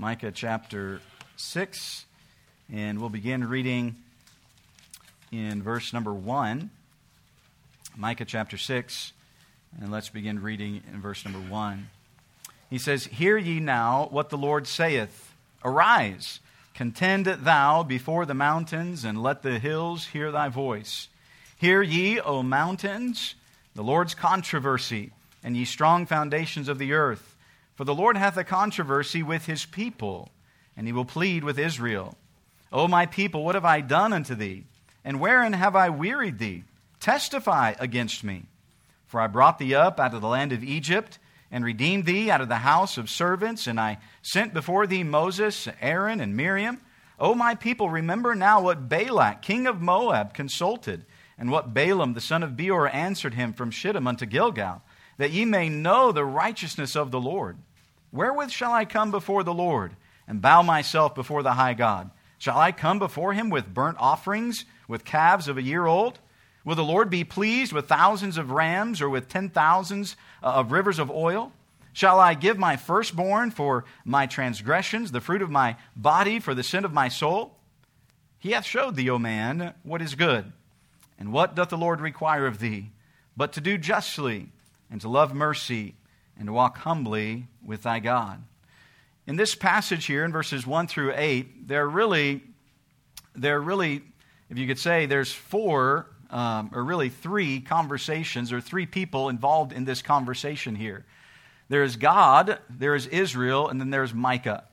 Micah chapter 6, and we'll begin reading in verse number 1. Micah chapter 6, and let's begin reading in verse number 1. He says, Hear ye now what the Lord saith Arise, contend thou before the mountains, and let the hills hear thy voice. Hear ye, O mountains, the Lord's controversy, and ye strong foundations of the earth. For the Lord hath a controversy with his people, and he will plead with Israel. O my people, what have I done unto thee? And wherein have I wearied thee? Testify against me. For I brought thee up out of the land of Egypt, and redeemed thee out of the house of servants, and I sent before thee Moses, Aaron, and Miriam. O my people, remember now what Balak, king of Moab, consulted, and what Balaam, the son of Beor, answered him from Shittim unto Gilgal, that ye may know the righteousness of the Lord Wherewith shall I come before the Lord and bow myself before the high God? Shall I come before him with burnt offerings, with calves of a year old? Will the Lord be pleased with thousands of rams or with ten thousands uh, of rivers of oil? Shall I give my firstborn for my transgressions, the fruit of my body for the sin of my soul? He hath showed thee, O man, what is good. And what doth the Lord require of thee? But to do justly, and to love mercy, and walk humbly with thy God. In this passage here, in verses 1 through 8, there are really, there are really, if you could say, there's four, um, or really three conversations, or three people involved in this conversation here. There is God, there is Israel, and then there's Micah.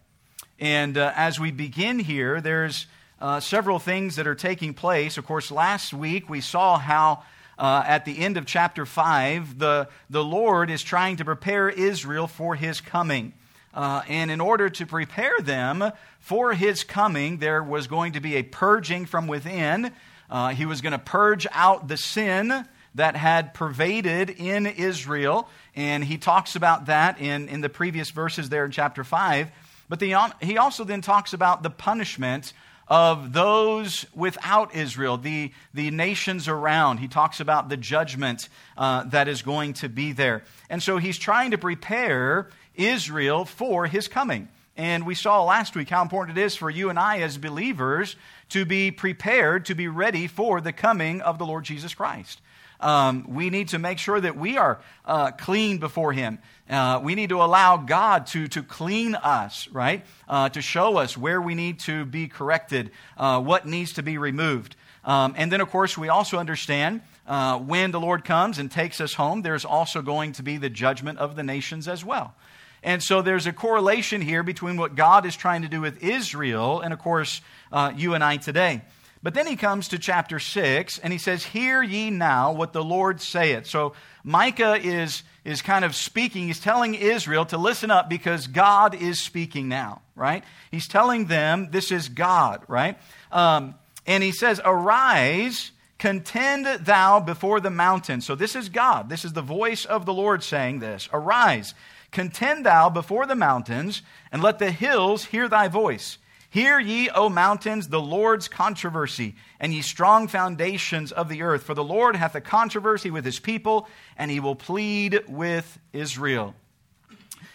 And uh, as we begin here, there's uh, several things that are taking place. Of course, last week we saw how uh, at the end of chapter 5, the, the Lord is trying to prepare Israel for his coming. Uh, and in order to prepare them for his coming, there was going to be a purging from within. Uh, he was going to purge out the sin that had pervaded in Israel. And he talks about that in, in the previous verses there in chapter 5. But the, he also then talks about the punishment of those without Israel, the, the nations around. He talks about the judgment uh, that is going to be there. And so he's trying to prepare Israel for his coming. And we saw last week how important it is for you and I as believers to be prepared, to be ready for the coming of the Lord Jesus Christ. Um, we need to make sure that we are uh, clean before Him. Uh, we need to allow God to, to clean us, right? Uh, to show us where we need to be corrected, uh, what needs to be removed. Um, and then, of course, we also understand uh, when the Lord comes and takes us home, there's also going to be the judgment of the nations as well. And so there's a correlation here between what God is trying to do with Israel and, of course, uh, you and I today. But then he comes to chapter 6 and he says, Hear ye now what the Lord saith. So Micah is, is kind of speaking. He's telling Israel to listen up because God is speaking now, right? He's telling them this is God, right? Um, and he says, Arise, contend thou before the mountains. So this is God. This is the voice of the Lord saying this. Arise, contend thou before the mountains, and let the hills hear thy voice. Hear ye, O mountains, the Lord's controversy, and ye strong foundations of the earth. For the Lord hath a controversy with his people, and he will plead with Israel.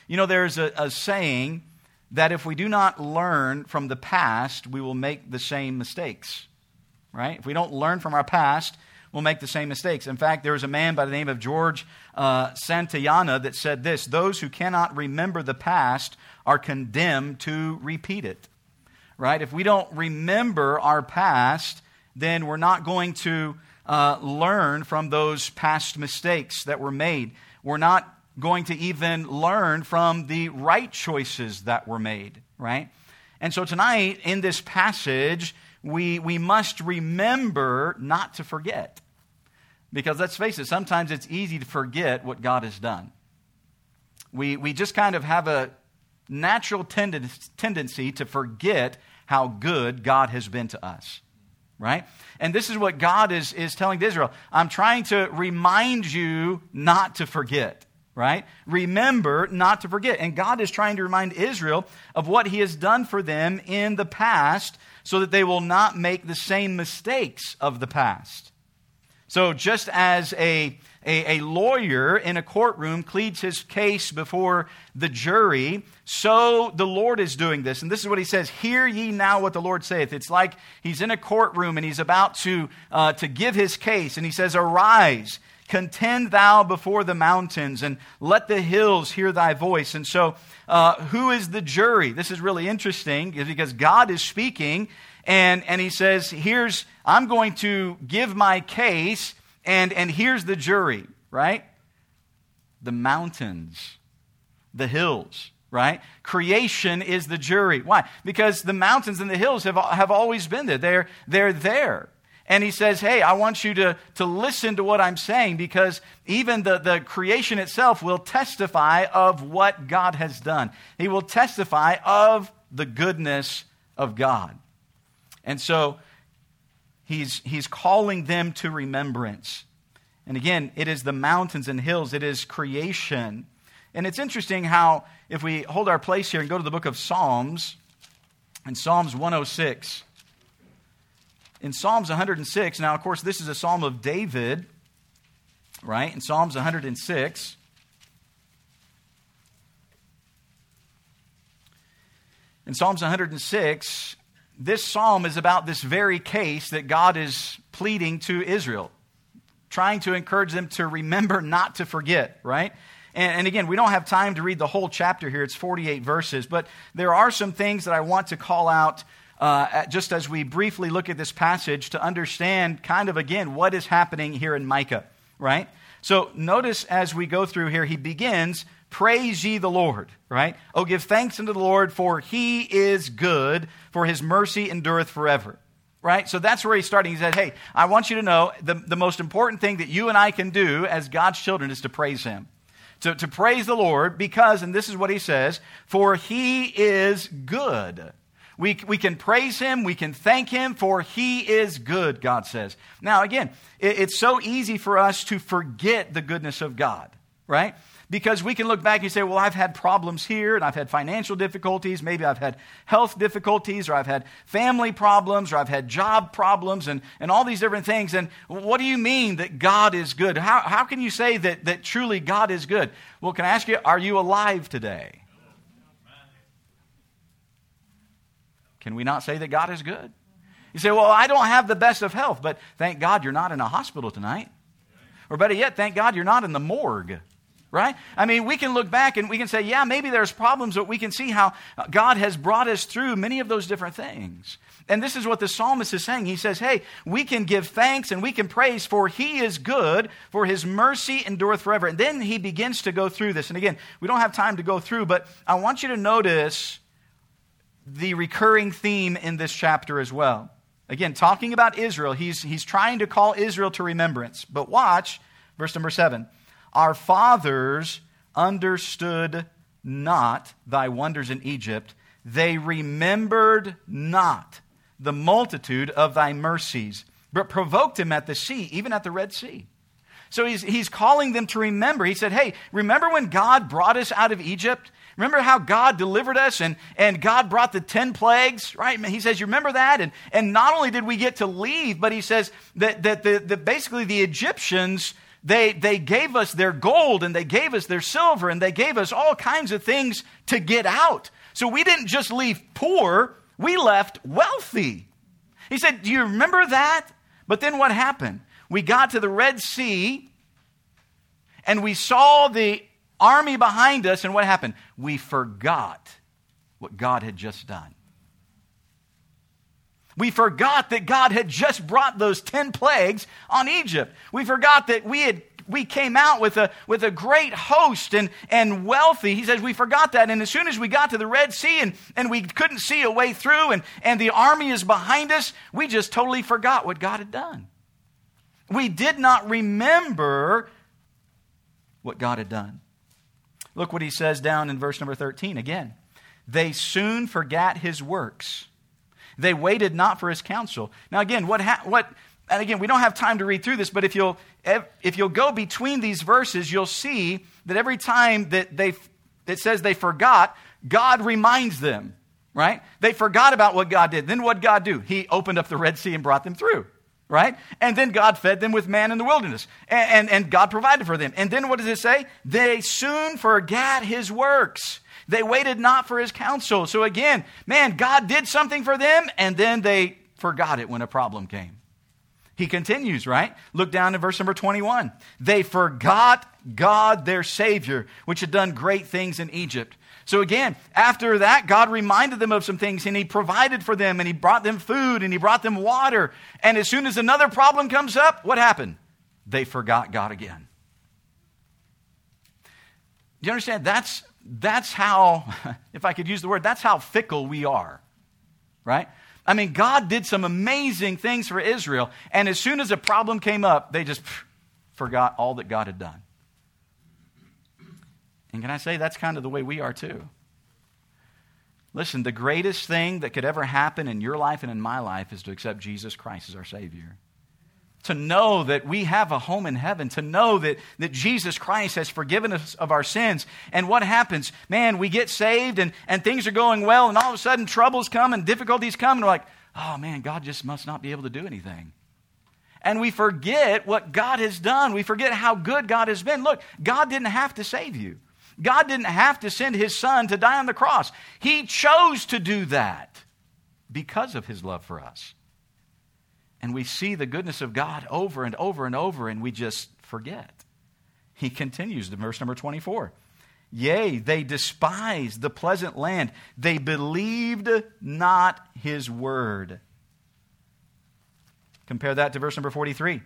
You know, there's a, a saying that if we do not learn from the past, we will make the same mistakes. Right? If we don't learn from our past, we'll make the same mistakes. In fact, there was a man by the name of George uh, Santayana that said this Those who cannot remember the past are condemned to repeat it right? If we don't remember our past, then we're not going to uh, learn from those past mistakes that were made. We're not going to even learn from the right choices that were made, right? And so tonight, in this passage, we, we must remember not to forget. Because let's face it, sometimes it's easy to forget what God has done. We, we just kind of have a natural tendency to forget how good God has been to us. Right? And this is what God is, is telling Israel. I'm trying to remind you not to forget. Right? Remember not to forget. And God is trying to remind Israel of what He has done for them in the past so that they will not make the same mistakes of the past. So, just as a, a, a, lawyer in a courtroom pleads his case before the jury, so the Lord is doing this. And this is what he says Hear ye now what the Lord saith. It's like he's in a courtroom and he's about to, uh, to give his case. And he says, Arise, contend thou before the mountains, and let the hills hear thy voice. And so, uh, who is the jury? This is really interesting because God is speaking. And, and he says, Here's, I'm going to give my case, and, and here's the jury, right? The mountains, the hills, right? Creation is the jury. Why? Because the mountains and the hills have, have always been there. They're, they're there. And he says, Hey, I want you to, to listen to what I'm saying because even the, the creation itself will testify of what God has done. He will testify of the goodness of God. And so he's, he's calling them to remembrance. And again, it is the mountains and hills, it is creation. And it's interesting how, if we hold our place here and go to the book of Psalms, in Psalms 106, in Psalms 106, now, of course, this is a psalm of David, right? In Psalms 106, in Psalms 106, this psalm is about this very case that God is pleading to Israel, trying to encourage them to remember not to forget, right? And, and, again, we don't have time to read the whole chapter here. It's 48 verses. But there are some things that I want to call out uh, just as we briefly look at this passage to understand, kind of again, what is happening here in Micah, right? So notice as we go through here, he begins Praise ye the Lord, right? Oh, give thanks unto the Lord, for he is good, for his mercy endureth forever. Right? So that's where he's starting. He said, Hey, I want you to know the, the most important thing that you and I can do as God's children is to praise him. To, to praise the Lord because, and this is what he says, for he is good. We, we can praise him, we can thank him, for he is good, God says. Now, again, it, it's so easy for us to forget the goodness of God, right? because we can look back and say, well, I've had problems here, and I've had financial difficulties, maybe I've had health difficulties, or I've had family problems, or I've had job problems, and, and all these different things. And what do you mean that God is good? How, how can you say that, that truly God is good? Well, can I ask you, are you alive today? Can we not say that God is good? You say, well, I don't have the best of health, but thank God you're not in a hospital tonight. Or better yet, thank God you're not in the morgue right? I mean, we can look back and we can say, yeah, maybe there's problems, but we can see how God has brought us through many of those different things. And this is what the psalmist is saying. He says, hey, we can give thanks and we can praise, for he is good, for his mercy endureth forever. And then he begins to go through this. And again, we don't have time to go through, but I want you to notice the recurring theme in this chapter as well. Again, talking about Israel, he's, he's trying to call Israel to remembrance. But watch verse number seven. Our fathers understood not thy wonders in Egypt, they remembered not the multitude of thy mercies, but provoked him at the sea, even at the Red Sea. So he's, he's calling them to remember. He said, Hey, remember when God brought us out of Egypt? Remember how God delivered us and, and God brought the 10 plagues, right? He says, You remember that? And, and not only did we get to leave, but he says that, that the, basically the Egyptians they, they gave us their gold and they gave us their silver and they gave us all kinds of things to get out. So we didn't just leave poor, we left wealthy. He said, Do you remember that? But then what happened? We got to the Red Sea and we saw the army behind us, and what happened? We forgot what God had just done. We forgot that God had just brought those 10 plagues on Egypt. We forgot that we had we came out with a, with a great host and, and wealthy. He says we forgot that. And as soon as we got to the Red Sea and, and we couldn't see a way through and, and the army is behind us, we just totally forgot what God had done. We did not remember what God had done. Look what he says down in verse number 13 again. They soon forgot his works they waited not for his counsel. Now, again, what, ha- what and again, we don't have time to read through this, but if you'll, if you'll go between these verses, you'll see that every time that they, it says they forgot, God reminds them, right? They forgot about what God did. Then what God do? He opened up the Red Sea and brought them through. Right? And then God fed them with man in the wilderness, and, and, and, God provided for them. And then what does it say? They soon forgot his works. They waited not for his counsel. So again, man, God did something for them, and then they forgot it when a problem came. He continues, right? Look down in verse number 21. They forgot God, their Savior, which had done great things in Egypt. So again, after that, God reminded them of some things and He provided for them and He brought them food and He brought them water. And as soon as another problem comes up, what happened? They forgot God again. Do you understand? That's, that's how, if I could use the word, that's how fickle we are, right? I mean, God did some amazing things for Israel, and as soon as a problem came up, they just forgot all that God had done. And can I say that's kind of the way we are too? Listen, the greatest thing that could ever happen in your life and in my life is to accept Jesus Christ as our Savior. To know that we have a home in heaven, to know that, that Jesus Christ has forgiven us of our sins. And what happens? Man, we get saved and, and things are going well, and all of a sudden troubles come and difficulties come, and we're like, oh man, God just must not be able to do anything. And we forget what God has done. We forget how good God has been. Look, God didn't have to save you. God didn't have to send his son to die on the cross. He chose to do that because of his love for us. And we see the goodness of God over and over and over, and we just forget. He continues to verse number 24. Yea, they despised the pleasant land. They believed not his word. Compare that to verse number 43.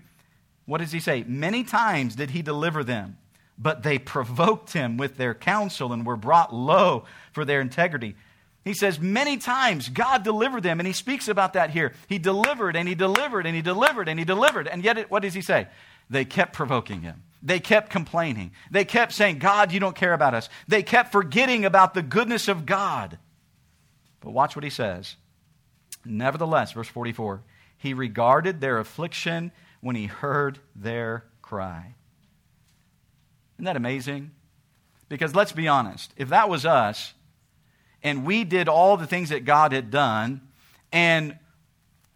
What does he say? Many times did he deliver them but they provoked him with their counsel and were brought low for their integrity. He says many times God delivered them, and he speaks about that here. He delivered and he delivered and he delivered and he delivered. And yet, what does he say? They kept provoking him. They kept complaining. They kept saying, God, you don't care about us. They kept forgetting about the goodness of God. But watch what he says. Nevertheless, verse 44, he regarded their affliction when he heard their cry. Isn't that amazing? Because let's be honest, if that was us and we did all the things that God had done and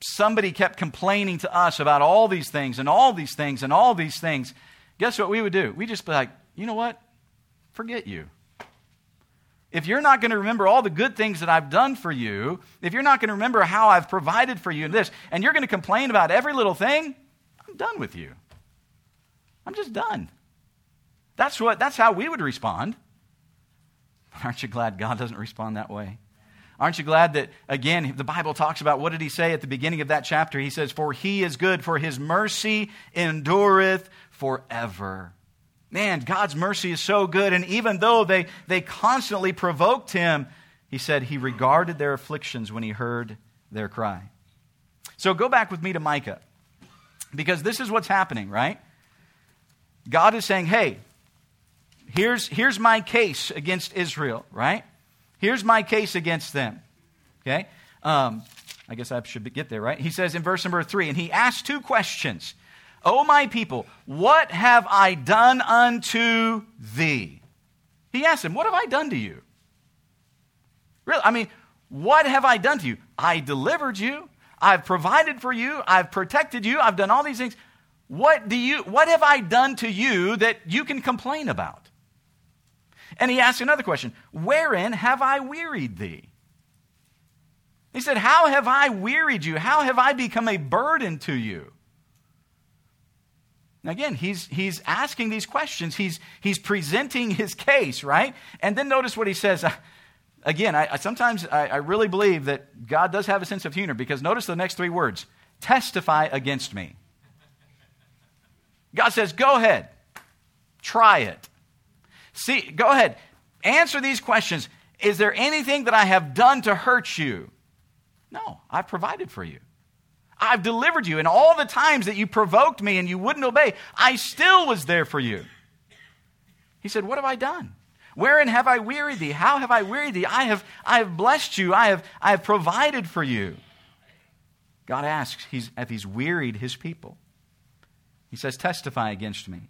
somebody kept complaining to us about all these things and all these things and all these things, guess what we would do? We'd just be like, you know what? Forget you. If you're not going to remember all the good things that I've done for you, if you're not going to remember how I've provided for you in this, and you're going to complain about every little thing, I'm done with you. I'm just done. That's, what, that's how we would respond. Aren't you glad God doesn't respond that way? Aren't you glad that, again, the Bible talks about what did he say at the beginning of that chapter? He says, For he is good, for his mercy endureth forever. Man, God's mercy is so good. And even though they, they constantly provoked him, he said he regarded their afflictions when he heard their cry. So go back with me to Micah, because this is what's happening, right? God is saying, Hey, here's, here's my case against Israel, right? Here's my case against them. Okay? Um, I guess I should get there, right? He says in verse number three, and he asks two questions. O my people, what have I done unto thee? He asks him, What have I done to you? Really? I mean, what have I done to you? I delivered you. I've provided for you. I've protected you. I've done all these things. What do you what have I done to you that you can complain about? And he asked another question Wherein have I wearied thee? He said, How have I wearied you? How have I become a burden to you? Now again, he's, he's asking these questions. He's, he's presenting his case, right? And then notice what he says. Again, I, I sometimes I, I really believe that God does have a sense of humor because notice the next three words testify against me. God says, Go ahead, try it. See, go ahead. Answer these questions. Is there anything that I have done to hurt you? No, I've provided for you. I've delivered you. And all the times that you provoked me and you wouldn't obey, I still was there for you. He said, What have I done? Wherein have I wearied thee? How have I wearied thee? I have, I have blessed you. I have, I have provided for you. God asks he's, if he's wearied his people. He says, Testify against me.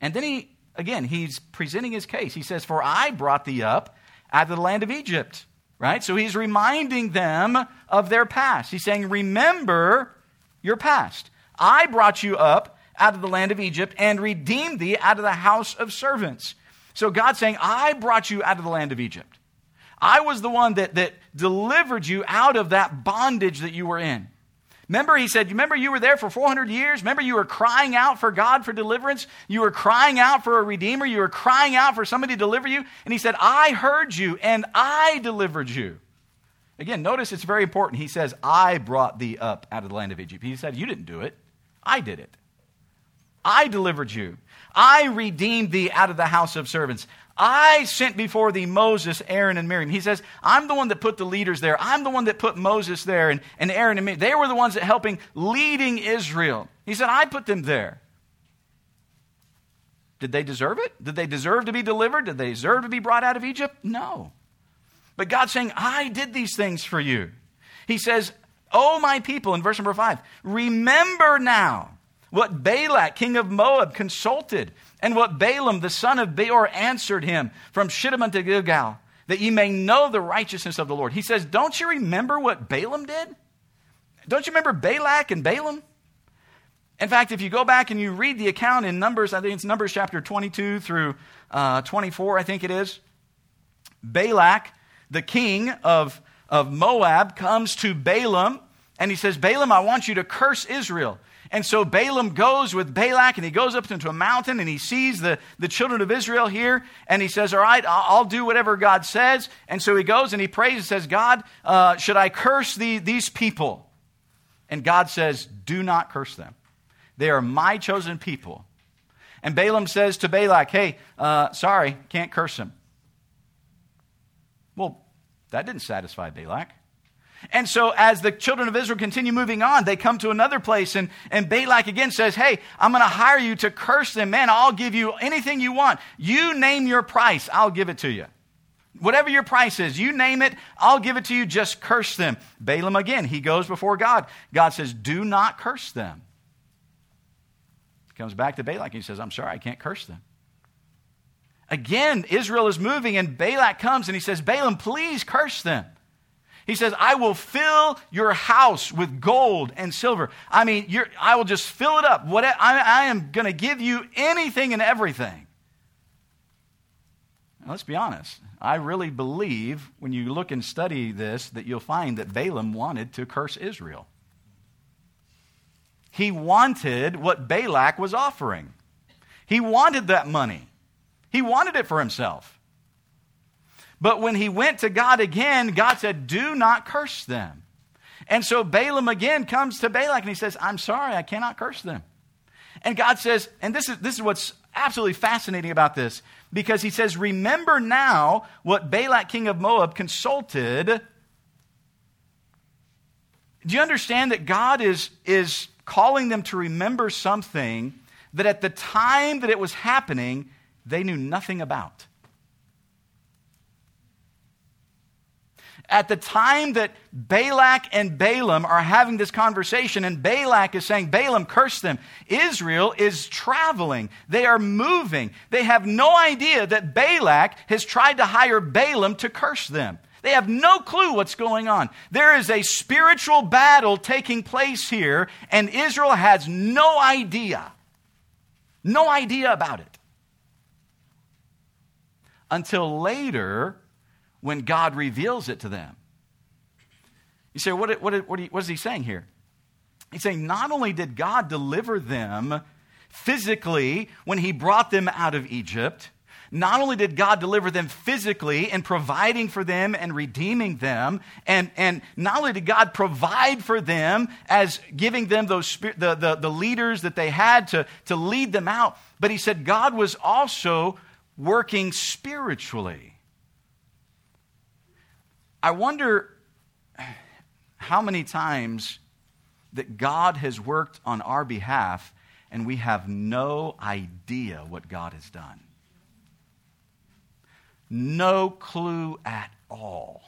And then he again, he's presenting his case. He says, For I brought thee up out of the land of Egypt. Right? So he's reminding them of their past. He's saying, Remember your past. I brought you up out of the land of Egypt and redeemed thee out of the house of servants. So God's saying, I brought you out of the land of Egypt. I was the one that, that delivered you out of that bondage that you were in. Remember, he said, Remember, you were there for 400 years? Remember, you were crying out for God for deliverance? You were crying out for a redeemer? You were crying out for somebody to deliver you? And he said, I heard you and I delivered you. Again, notice it's very important. He says, I brought thee up out of the land of Egypt. He said, You didn't do it, I did it. I delivered you. I redeemed thee out of the house of servants. I sent before thee Moses, Aaron, and Miriam. He says, I'm the one that put the leaders there. I'm the one that put Moses there and, and Aaron and Miriam. They were the ones that helping leading Israel. He said, I put them there. Did they deserve it? Did they deserve to be delivered? Did they deserve to be brought out of Egypt? No. But God's saying, I did these things for you. He says, Oh, my people, in verse number five, remember now what Balak, king of Moab, consulted, and what Balaam, the son of Beor, answered him from Shittim unto Gilgal, that ye may know the righteousness of the Lord. He says, Don't you remember what Balaam did? Don't you remember Balak and Balaam? In fact, if you go back and you read the account in Numbers, I think it's Numbers chapter 22 through uh, 24, I think it is, Balak, the king of, of Moab, comes to Balaam and he says, Balaam, I want you to curse Israel. And so Balaam goes with Balak and he goes up into a mountain and he sees the, the children of Israel here and he says, All right, I'll do whatever God says. And so he goes and he prays and says, God, uh, should I curse the, these people? And God says, Do not curse them. They are my chosen people. And Balaam says to Balak, Hey, uh, sorry, can't curse them. Well, that didn't satisfy Balak. And so, as the children of Israel continue moving on, they come to another place, and, and Balak again says, Hey, I'm going to hire you to curse them. Man, I'll give you anything you want. You name your price, I'll give it to you. Whatever your price is, you name it, I'll give it to you. Just curse them. Balaam again, he goes before God. God says, Do not curse them. He comes back to Balak and he says, I'm sorry, I can't curse them. Again, Israel is moving, and Balak comes and he says, Balaam, please curse them. He says, I will fill your house with gold and silver. I mean, I will just fill it up. What, I, I am going to give you anything and everything. Now, let's be honest. I really believe when you look and study this that you'll find that Balaam wanted to curse Israel. He wanted what Balak was offering. He wanted that money. He wanted it for himself. But when he went to God again, God said, Do not curse them. And so Balaam again comes to Balak and he says, I'm sorry, I cannot curse them. And God says, and this is, this is what's absolutely fascinating about this, because he says, Remember now what Balak, king of Moab, consulted. Do you understand that God is, is calling them to remember something that at the time that it was happening, they knew nothing about? At the time that Balak and Balaam are having this conversation, and Balak is saying, Balaam, curse them, Israel is traveling. They are moving. They have no idea that Balak has tried to hire Balaam to curse them. They have no clue what's going on. There is a spiritual battle taking place here, and Israel has no idea. No idea about it. Until later, when God reveals it to them. You say, what, what, what, what is he saying here? He's saying, not only did God deliver them physically when he brought them out of Egypt, not only did God deliver them physically in providing for them and redeeming them, and, and not only did God provide for them as giving them those the, the, the leaders that they had to, to lead them out, but he said God was also working spiritually. I wonder how many times that God has worked on our behalf and we have no idea what God has done. No clue at all.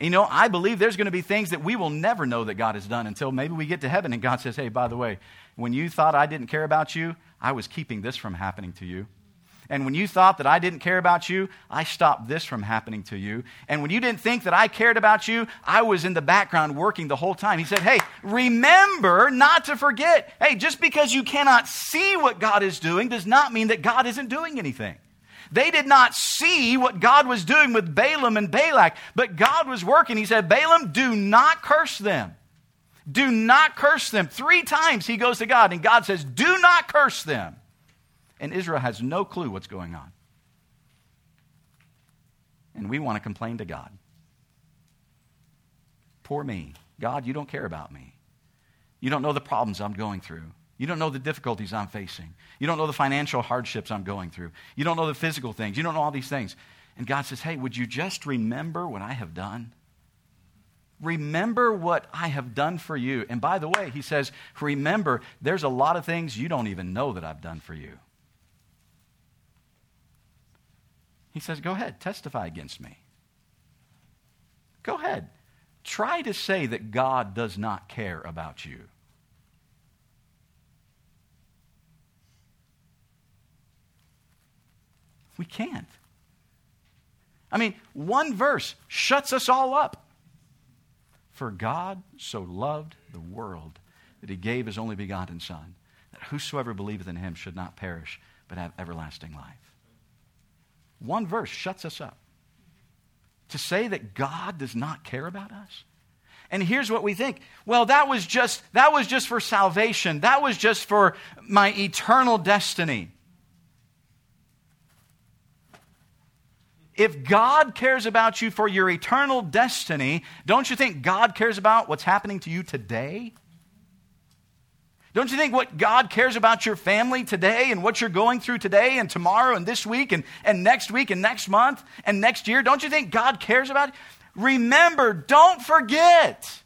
You know, I believe there's going to be things that we will never know that God has done until maybe we get to heaven and God says, hey, by the way, when you thought I didn't care about you, I was keeping this from happening to you. And when you thought that I didn't care about you, I stopped this from happening to you. And when you didn't think that I cared about you, I was in the background working the whole time. He said, Hey, remember not to forget. Hey, just because you cannot see what God is doing does not mean that God isn't doing anything. They did not see what God was doing with Balaam and Balak, but God was working. He said, Balaam, do not curse them. Do not curse them. Three times he goes to God, and God says, Do not curse them. And Israel has no clue what's going on. And we want to complain to God. Poor me. God, you don't care about me. You don't know the problems I'm going through. You don't know the difficulties I'm facing. You don't know the financial hardships I'm going through. You don't know the physical things. You don't know all these things. And God says, Hey, would you just remember what I have done? Remember what I have done for you. And by the way, he says, Remember, there's a lot of things you don't even know that I've done for you. He says, Go ahead, testify against me. Go ahead. Try to say that God does not care about you. We can't. I mean, one verse shuts us all up. For God so loved the world that he gave his only begotten Son, that whosoever believeth in him should not perish, but have everlasting life. One verse shuts us up. To say that God does not care about us? And here's what we think. Well, that was just that was just for salvation. That was just for my eternal destiny. If God cares about you for your eternal destiny, don't you think God cares about what's happening to you today? Don't you think what God cares about your family today and what you're going through today and tomorrow and this week and, and next week and next month and next year? Don't you think God cares about it? Remember, don't forget.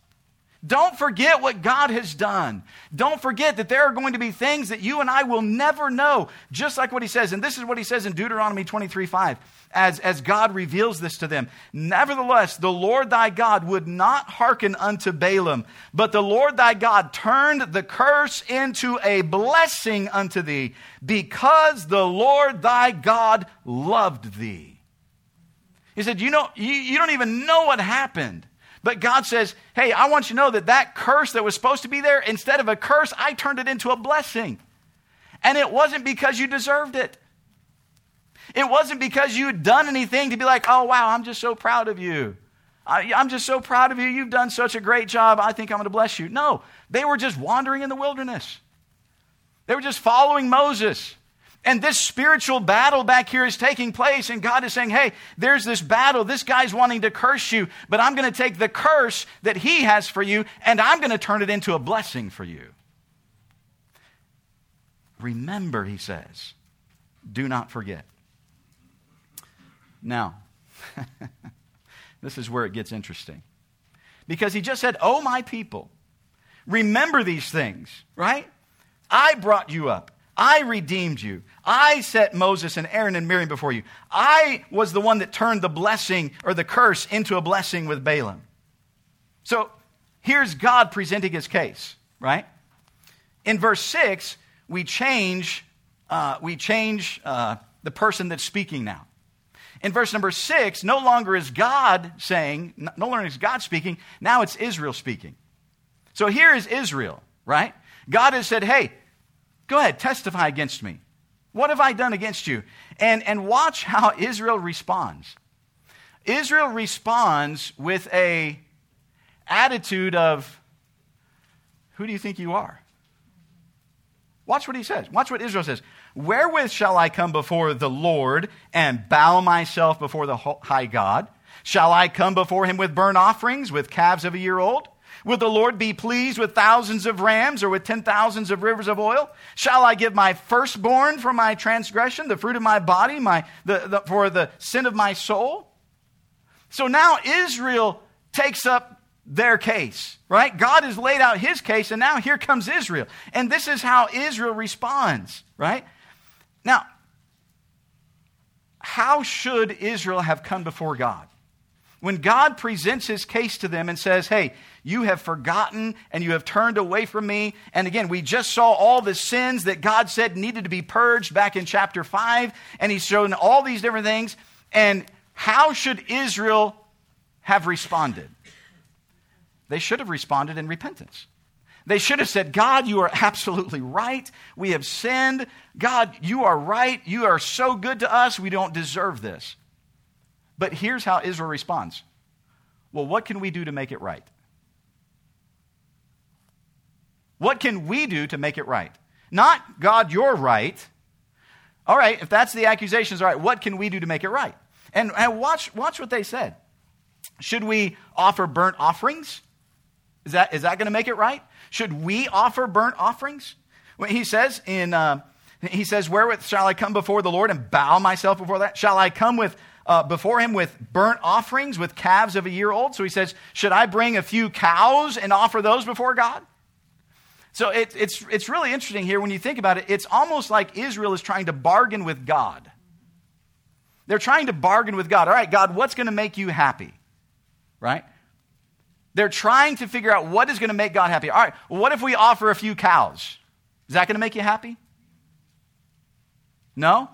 Don't forget what God has done. Don't forget that there are going to be things that you and I will never know, just like what he says. And this is what he says in Deuteronomy 23 5 as, as God reveals this to them. Nevertheless, the Lord thy God would not hearken unto Balaam, but the Lord thy God turned the curse into a blessing unto thee, because the Lord thy God loved thee. He said, You know, you, you don't even know what happened. But God says, Hey, I want you to know that that curse that was supposed to be there, instead of a curse, I turned it into a blessing. And it wasn't because you deserved it. It wasn't because you had done anything to be like, oh, wow, I'm just so proud of you. I, am just so proud of you. You've done such a great job. I think I'm going to bless you. No, they were just wandering in the wilderness. They were just following Moses. And this spiritual battle back here is taking place, and God is saying, Hey, there's this battle. This guy's wanting to curse you, but I'm going to take the curse that he has for you, and I'm going to turn it into a blessing for you. Remember, he says, do not forget. Now, this is where it gets interesting. Because he just said, Oh, my people, remember these things, right? I brought you up. I redeemed you. I set Moses and Aaron and Miriam before you. I was the one that turned the blessing or the curse into a blessing with Balaam. So here's God presenting his case, right? In verse 6, we change, uh, we change uh, the person that's speaking now. In verse number six, no longer is God saying, no longer is God speaking, now it's Israel speaking. So here is Israel, right? God has said, hey, go ahead, testify against me. What have I done against you? And, and watch how Israel responds. Israel responds with a attitude of, who do you think you are? Watch what he says. Watch what Israel says. Wherewith shall I come before the Lord and bow myself before the high God? Shall I come before him with burnt offerings, with calves of a year old? Would the Lord be pleased with thousands of rams or with ten thousands of rivers of oil? Shall I give my firstborn for my transgression, the fruit of my body, my, the, the, for the sin of my soul? So now Israel takes up their case, right? God has laid out his case, and now here comes Israel. And this is how Israel responds, right? Now, how should Israel have come before God? When God presents his case to them and says, Hey, you have forgotten and you have turned away from me. And again, we just saw all the sins that God said needed to be purged back in chapter 5. And he's shown all these different things. And how should Israel have responded? They should have responded in repentance. They should have said, God, you are absolutely right. We have sinned. God, you are right. You are so good to us. We don't deserve this. But here's how Israel responds Well, what can we do to make it right? What can we do to make it right? Not, God, you're right. All right, if that's the accusations, all right, what can we do to make it right? And, and watch, watch what they said. Should we offer burnt offerings? Is that, is that going to make it right? Should we offer burnt offerings? When he says in, uh, he says, wherewith shall I come before the Lord and bow myself before that? Shall I come with uh, before him with burnt offerings, with calves of a year old. So he says, Should I bring a few cows and offer those before God? So it, it's, it's really interesting here when you think about it. It's almost like Israel is trying to bargain with God. They're trying to bargain with God. All right, God, what's going to make you happy? Right? They're trying to figure out what is going to make God happy. All right, what if we offer a few cows? Is that going to make you happy? No?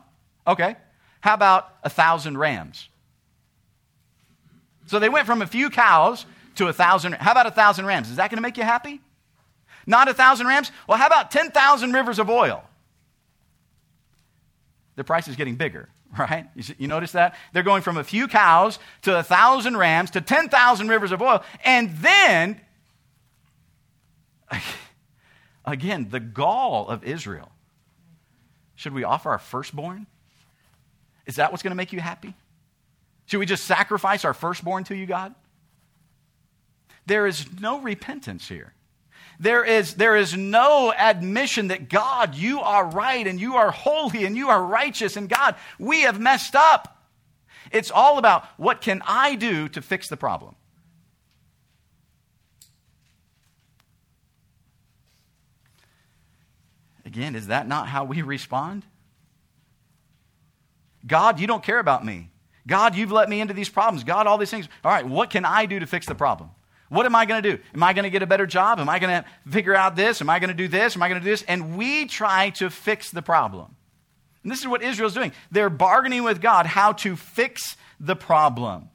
Okay. How about a thousand rams? So they went from a few cows to a thousand. How about a thousand rams? Is that going to make you happy? Not a thousand rams? Well, how about 10,000 rivers of oil? The price is getting bigger, right? You, notice that? They're going from a few cows to a thousand rams to 10,000 rivers of oil. And then, again, the gall of Israel. Should we offer our firstborn? Is that what's going to make you happy? Should we just sacrifice our firstborn to you, God? There is no repentance here. There is, there is no admission that God, you are right and you are holy and you are righteous and God, we have messed up. It's all about what can I do to fix the problem? Again, is that not how we respond? God, you don't care about me. God, you've let me into these problems. God, all these things. All right, what can I do to fix the problem? What am I going to do? Am I going to get a better job? Am I going to figure out this? Am I going to do this? Am I going to do this? And we try to fix the problem. And this is what Israel's doing. They're bargaining with God how to fix the problem.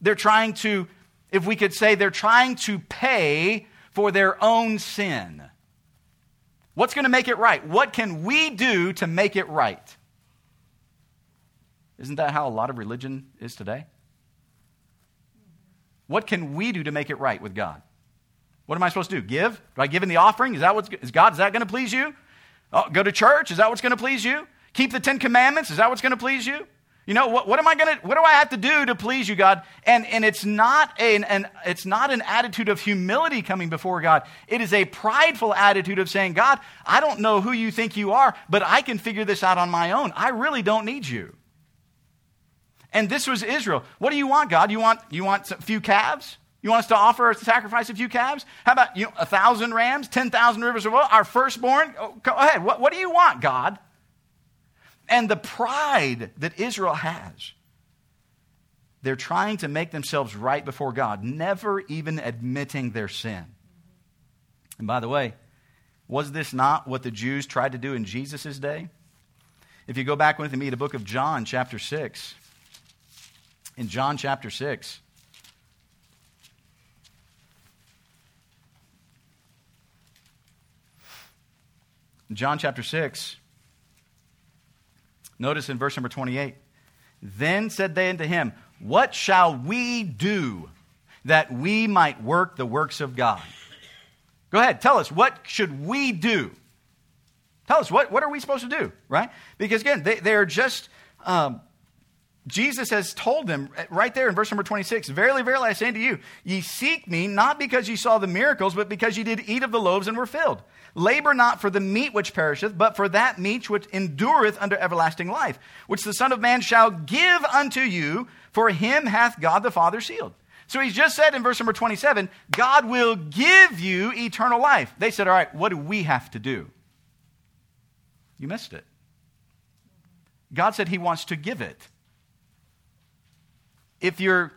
They're trying to, if we could say, they're trying to pay for their own sin. What's going to make it right? What can we do to make it right? Isn't that how a lot of religion is today? What can we do to make it right with God? What am I supposed to do? Give? Do I give in the offering? Is that what's is God? Is that going to please you? Oh, go to church? Is that what's going to please you? Keep the Ten Commandments? Is that what's going to please you? You know what, what am I going to? What do I have to do to please you, God? And and it's not an, an it's not an attitude of humility coming before God. It is a prideful attitude of saying, God, I don't know who you think you are, but I can figure this out on my own. I really don't need you. And this was Israel. What do you want, God? You want, you want a few calves? You want us to offer a sacrifice a few calves? How about you know, a thousand rams, 10,000 rivers of oil, our firstborn? Oh, go ahead. What, what do you want, God? And the pride that Israel has, they're trying to make themselves right before God, never even admitting their sin. And by the way, was this not what the Jews tried to do in Jesus' day? If you go back with me to the book of John, chapter 6, in John chapter 6. John chapter 6, notice in verse number 28 Then said they unto him, What shall we do that we might work the works of God? Go ahead, tell us, what should we do? Tell us, what, what are we supposed to do, right? Because again, they, they're just um, Jesus has told them right there in verse number 26 Verily, verily, I say unto you, ye seek me not because ye saw the miracles, but because ye did eat of the loaves and were filled. Labor not for the meat which perisheth, but for that meat which endureth unto everlasting life, which the Son of Man shall give unto you, for him hath God the Father sealed. So he's just said in verse number 27 God will give you eternal life. They said, All right, what do we have to do? You missed it. God said he wants to give it if you're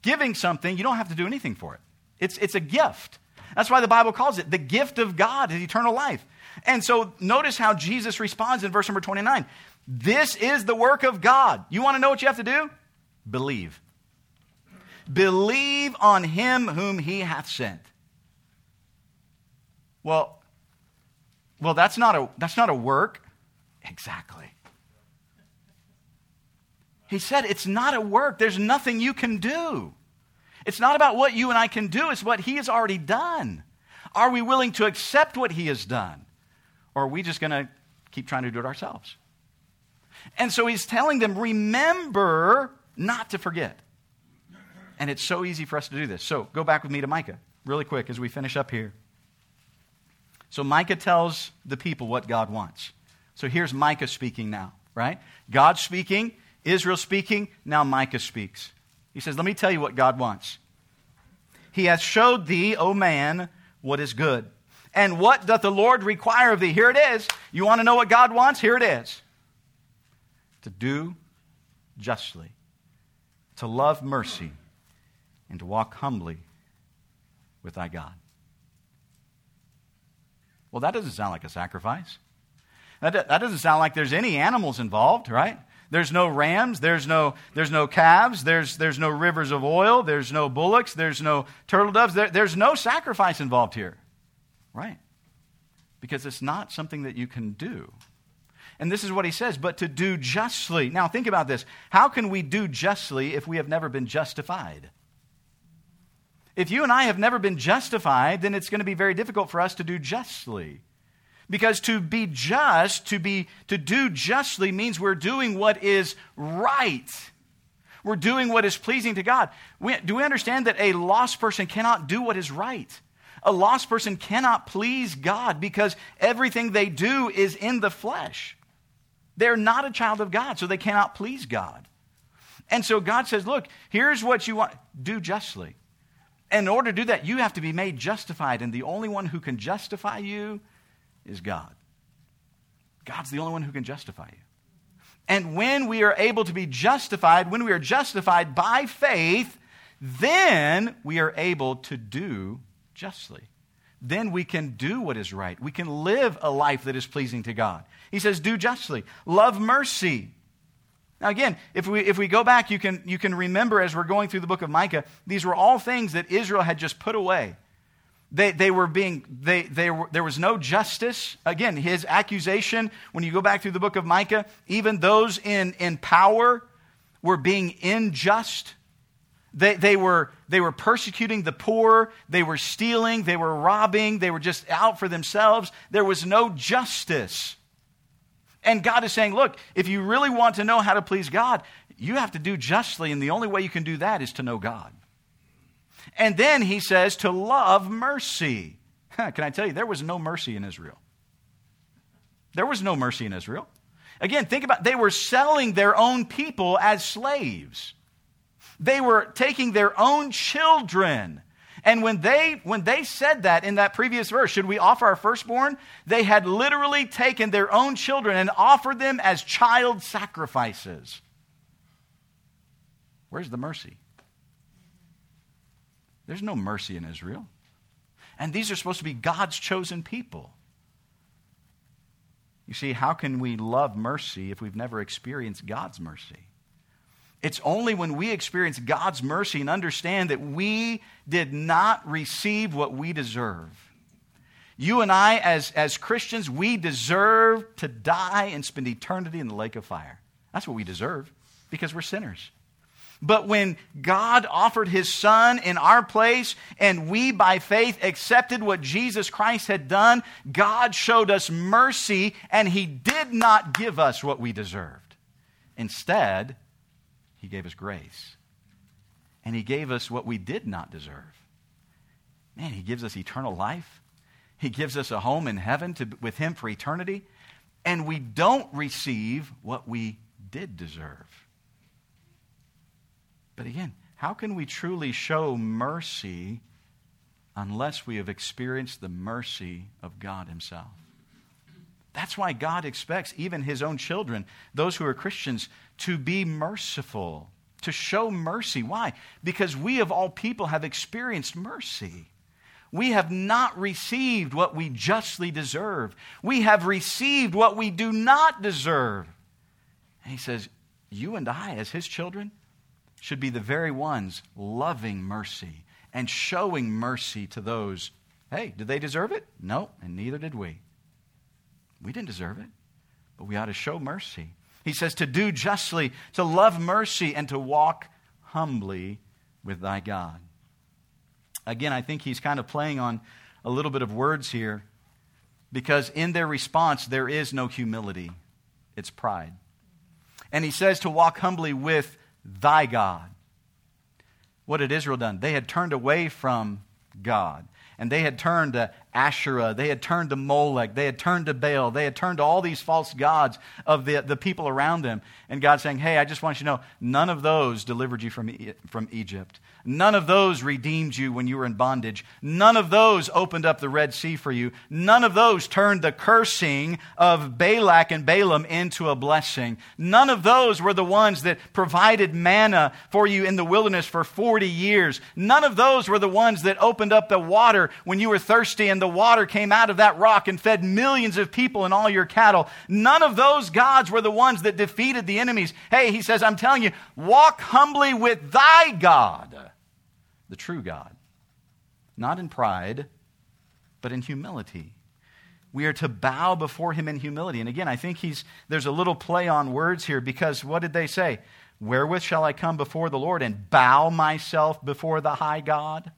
giving something, you don't have to do anything for it. It's, it's a gift. That's why the Bible calls it the gift of God is eternal life. And so notice how Jesus responds in verse number 29. This is the work of God. You want to know what you have to do? Believe. Believe on him whom he hath sent. Well, well, that's not a that's not a work. Exactly. He said it's not a work. There's nothing you can do. It's not about what you and I can do, it's what he has already done. Are we willing to accept what he has done? Or are we just going to keep trying to do it ourselves? And so he's telling them, remember not to forget. And it's so easy for us to do this. So go back with me to Micah really quick as we finish up here. So Micah tells the people what God wants. So here's Micah speaking now, right? God speaking, Israel speaking, now Micah speaks. He says, Let me tell you what God wants. He has showed thee, O man, what is good. And what doth the Lord require of thee? Here it is. You want to know what God wants? Here it is. To do justly, to love mercy, and to walk humbly with thy God. Well, that doesn't sound like a sacrifice. That, that doesn't sound like there's any animals involved, right? There's no rams, there's no, there's no calves, there's, there's no rivers of oil, there's no bullocks, there's no turtle doves, there, there's no sacrifice involved here, right? Because it's not something that you can do. And this is what he says, but to do justly. Now, think about this. How can we do justly if we have never been justified? If you and I have never been justified, then it's going to be very difficult for us to do justly. Because to be just, to, be, to do justly, means we're doing what is right. We're doing what is pleasing to God. We, do we understand that a lost person cannot do what is right? A lost person cannot please God because everything they do is in the flesh. They're not a child of God, so they cannot please God. And so God says, Look, here's what you want do justly. And in order to do that, you have to be made justified. And the only one who can justify you is God. God's the only one who can justify you. And when we are able to be justified, when we are justified by faith, then we are able to do justly. Then we can do what is right. We can live a life that is pleasing to God. He says, do justly, love mercy. Now, again, if we, if we go back, you can, you can remember as we're going through the book of Micah, these were all things that Israel had just put away. They, they were being, they, they were, there was no justice. Again, his accusation, when you go back through the book of Micah, even those in, in power were being unjust. They, they, were, they were persecuting the poor. They were stealing. They were robbing. They were just out for themselves. There was no justice. And God is saying, look, if you really want to know how to please God, you have to do justly. And the only way you can do that is to know God. And then he says to love mercy. Can I tell you, there was no mercy in Israel. There was no mercy in Israel. Again, think about they were selling their own people as slaves. They were taking their own children. And when they when they said that in that previous verse, should we offer our firstborn? They had literally taken their own children and offered them as child sacrifices. Where's the mercy? There's no mercy in Israel. And these are supposed to be God's chosen people. You see, how can we love mercy if we've never experienced God's mercy? It's only when we experience God's mercy and understand that we did not receive what we deserve. You and I, as, as Christians, we deserve to die and spend eternity in the lake of fire. That's what we deserve because we're sinners. But when God offered his son in our place and we by faith accepted what Jesus Christ had done, God showed us mercy and he did not give us what we deserved. Instead, he gave us grace. And he gave us what we did not deserve. Man, he gives us eternal life. He gives us a home in heaven to, with him for eternity. And we don't receive what we did deserve. But again, how can we truly show mercy unless we have experienced the mercy of God Himself? That's why God expects even His own children, those who are Christians, to be merciful, to show mercy. Why? Because we of all people have experienced mercy. We have not received what we justly deserve. We have received what we do not deserve. And he says, You and I, as his children, should be the very ones loving mercy and showing mercy to those. Hey, did they deserve it? No, and neither did we. We didn't deserve it, but we ought to show mercy. He says to do justly, to love mercy, and to walk humbly with thy God. Again, I think he's kind of playing on a little bit of words here because in their response, there is no humility, it's pride. And he says to walk humbly with thy God. What had Israel done? They had turned away from God and they had turned to Asherah, they had turned to Molech, they had turned to Baal, they had turned to all these false gods of the, the people around them. And God saying, Hey, I just want you to know, none of those delivered you from, from Egypt. None of those redeemed you when you were in bondage. None of those opened up the Red Sea for you. None of those turned the cursing of Balak and Balaam into a blessing. None of those were the ones that provided manna for you in the wilderness for 40 years. None of those were the ones that opened up the water when you were thirsty and the water came out of that rock and fed millions of people and all your cattle. None of those gods were the ones that defeated the enemies. Hey, he says, I'm telling you, walk humbly with thy God the true God. Not in pride, but in humility. We are to bow before him in humility. And again, I think he's, there's a little play on words here because what did they say? Wherewith shall I come before the Lord and bow myself before the high God?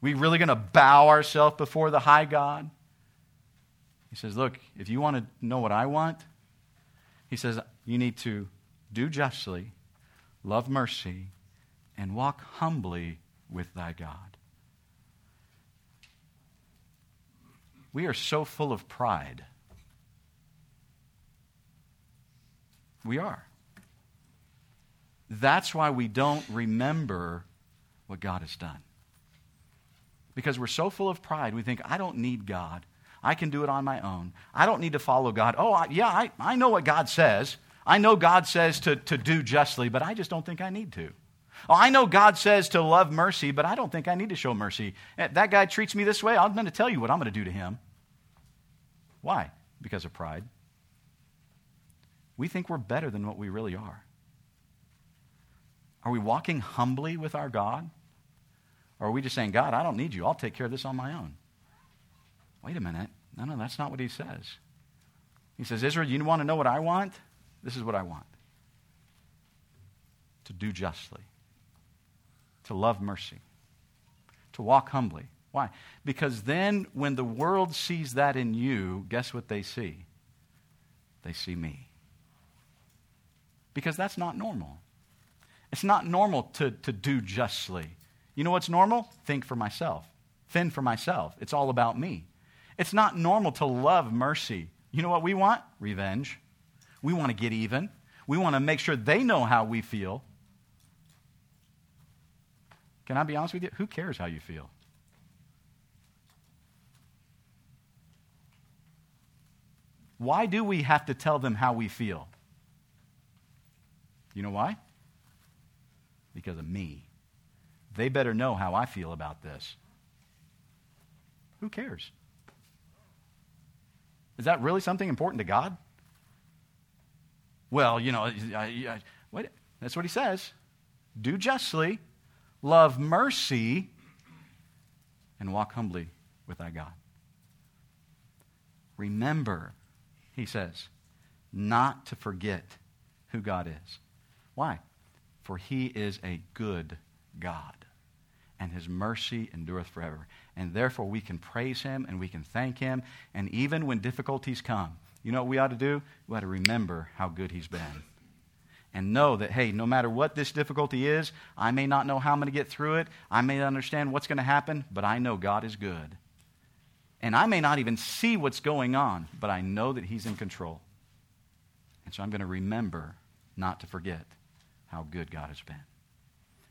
We really going to bow ourselves before the high God? He says, Look, if you want to know what I want, he says, you need to do justly, love mercy, and walk humbly with thy God. We are so full of pride. We are. That's why we don't remember what God has done. Because we're so full of pride, we think, I don't need God. I can do it on my own. I don't need to follow God. Oh, I, yeah, I, I know what God says. I know God says to, to do justly, but I just don't think I need to. Oh, I know God says to love mercy, but I don't think I need to show mercy. Eh, that guy treats me this way, I'm going to tell you what I'm going to do to him. Why? Because of pride. We think we're better than what we really are. Are we walking humbly with our God? Or are we just saying, God, I don't need you. I'll take care of this on my own? Wait a minute. No, no, that's not what he says. He says, Israel, you want to know what I want? This is what I want to do justly, to love mercy, to walk humbly. Why? Because then when the world sees that in you, guess what they see? They see me. Because that's not normal. It's not normal to, to do justly. You know what's normal? Think for myself. Fend for myself. It's all about me. It's not normal to love mercy. You know what we want? Revenge. We want to get even. We want to make sure they know how we feel. Can I be honest with you? Who cares how you feel? Why do we have to tell them how we feel? You know why? Because of me. They better know how I feel about this. Who cares? Is that really something important to God? Well, you know, I, I, that's what he says. Do justly, love mercy, and walk humbly with thy God. Remember, he says, not to forget who God is. Why? For he is a good God, and his mercy endureth forever. And therefore, we can praise him and we can thank him. And even when difficulties come, you know what we ought to do? We ought to remember how good he's been and know that, hey, no matter what this difficulty is, I may not know how I'm going to get through it. I may not understand what's going to happen, but I know God is good. And I may not even see what's going on, but I know that He's in control. And so I'm going to remember not to forget how good God has been.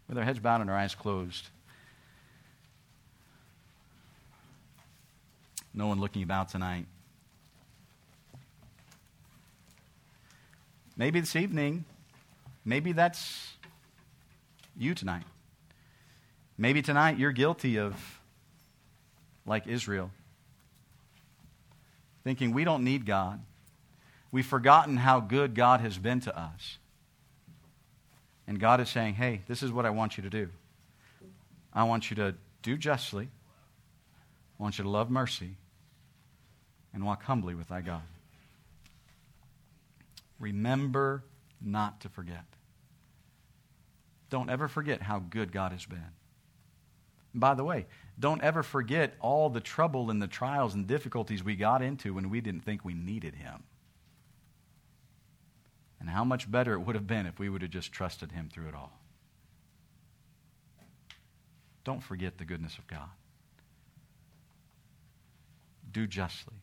With our heads bowed and our eyes closed, no one looking about tonight. Maybe this evening, maybe that's you tonight. Maybe tonight you're guilty of, like Israel, thinking we don't need God. We've forgotten how good God has been to us. And God is saying, hey, this is what I want you to do. I want you to do justly, I want you to love mercy, and walk humbly with thy God. Remember not to forget. Don't ever forget how good God has been. by the way, don't ever forget all the trouble and the trials and difficulties we got into when we didn't think we needed Him. And how much better it would have been if we would have just trusted Him through it all. Don't forget the goodness of God. Do justly,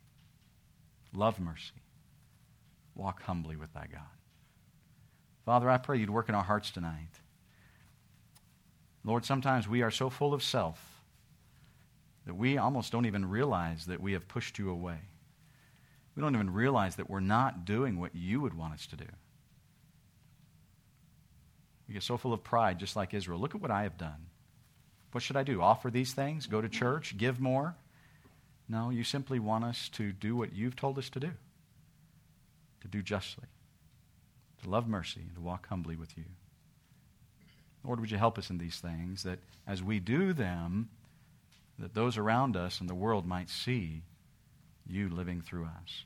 love mercy, walk humbly with thy God. Father, I pray you'd work in our hearts tonight. Lord, sometimes we are so full of self that we almost don't even realize that we have pushed you away. We don't even realize that we're not doing what you would want us to do. We get so full of pride, just like Israel. Look at what I have done. What should I do? Offer these things? Go to church? Give more? No, you simply want us to do what you've told us to do to do justly, to love mercy, and to walk humbly with you. Lord, would you help us in these things that as we do them, that those around us and the world might see you living through us.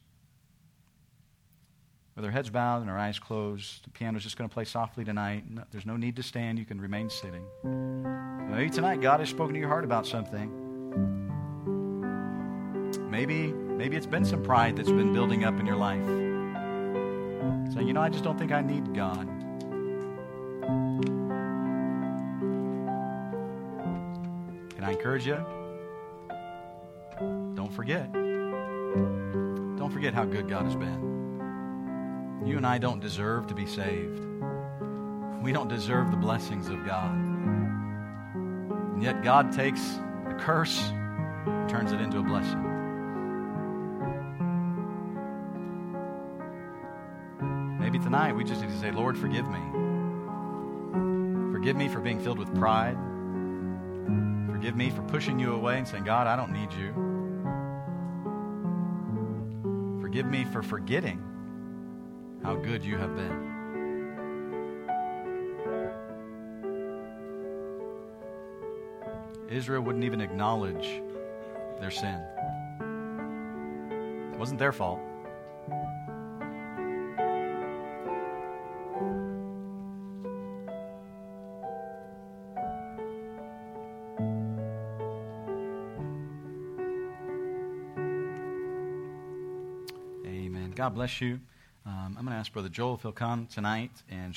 With our heads bowed and our eyes closed, the piano's just going to play softly tonight. There's no need to stand. You can remain sitting. Maybe tonight God has spoken to your heart about something. Maybe, maybe it's been some pride that's been building up in your life. Saying, you know, I just don't think I need God. Can I encourage you? Don't forget. Don't forget how good God has been. You and I don't deserve to be saved. We don't deserve the blessings of God. And yet God takes the curse and turns it into a blessing. Maybe tonight we just need to say, Lord, forgive me. Forgive me for being filled with pride. Forgive me for pushing you away and saying, God, I don't need you. Forgive me for forgetting how good you have been. Israel wouldn't even acknowledge their sin. It wasn't their fault. God bless you. Um, I'm going to ask Brother Joel if he'll come tonight and